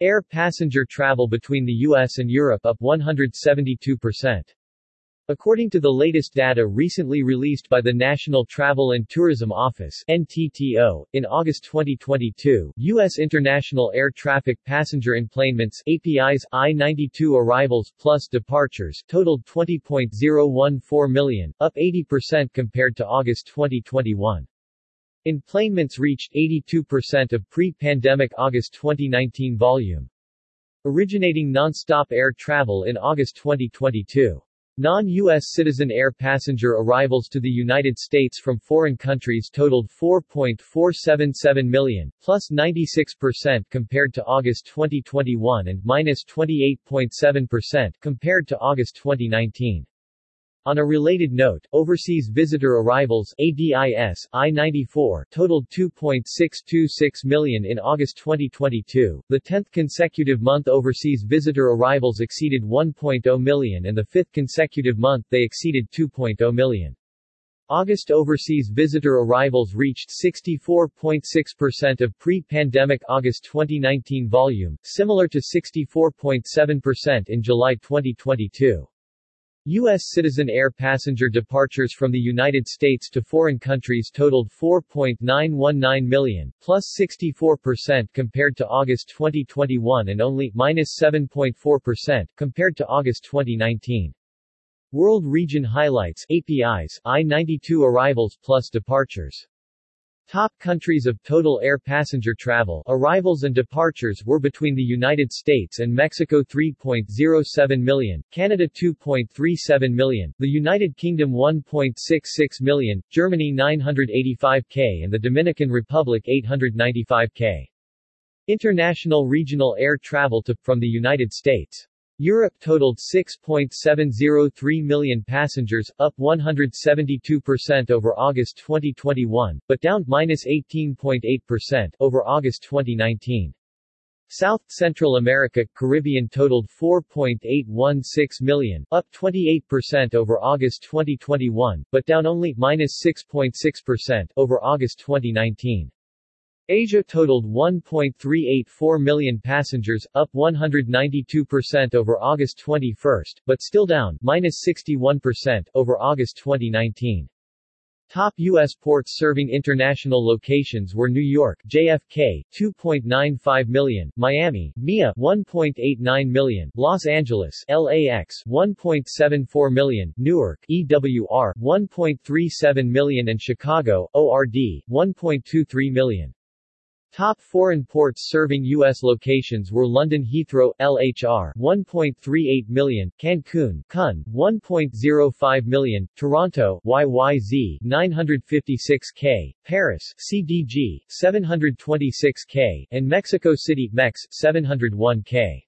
Air passenger travel between the U.S. and Europe up 172%. According to the latest data recently released by the National Travel and Tourism Office NTTO, in August 2022, U.S. international air traffic passenger enplanements APIS, I-92 arrivals plus departures totaled 20.014 million, up 80% compared to August 2021. Enplanements reached 82% of pre-pandemic August 2019 volume. Originating non-stop air travel in August 2022. Non-U.S. citizen air passenger arrivals to the United States from foreign countries totaled 4.477 million, plus 96% compared to August 2021 and minus 28.7% compared to August 2019. On a related note, overseas visitor arrivals ADIS, I-94 totaled 2.626 million in August 2022, the 10th consecutive month overseas visitor arrivals exceeded 1.0 million and the 5th consecutive month they exceeded 2.0 million. August overseas visitor arrivals reached 64.6% of pre-pandemic August 2019 volume, similar to 64.7% in July 2022. U.S. citizen air passenger departures from the United States to foreign countries totaled 4.919 million, plus 64% compared to August 2021 and only minus 7.4% compared to August 2019. World Region Highlights APIS, I-92 arrivals plus departures Top countries of total air passenger travel arrivals and departures were between the United States and Mexico 3.07 million, Canada 2.37 million, the United Kingdom 1.66 million, Germany 985k and the Dominican Republic 895k. International regional air travel to, from the United States Europe totaled 6.703 million passengers, up 172% over August 2021, but down minus 18.8% over August 2019. South Central America, Caribbean totaled 4.816 million, up 28% over August 2021, but down only minus 6.6% over August 2019. Asia totaled 1.384 million passengers, up 192% over August 21, but still down minus 61% over August 2019. Top U.S. ports serving international locations were New York JFK 2.95 million, Miami MIA 1.89 million, Los Angeles LAX 1.74 million, Newark EWR 1.37 million and Chicago ORD 1.23 million. Top foreign ports serving U.S. locations were London Heathrow, LHR 1.38 million, Cancun, CUN 1.05 million, Toronto, YYZ 956K, Paris, CDG 726K, and Mexico City, MEX 701K.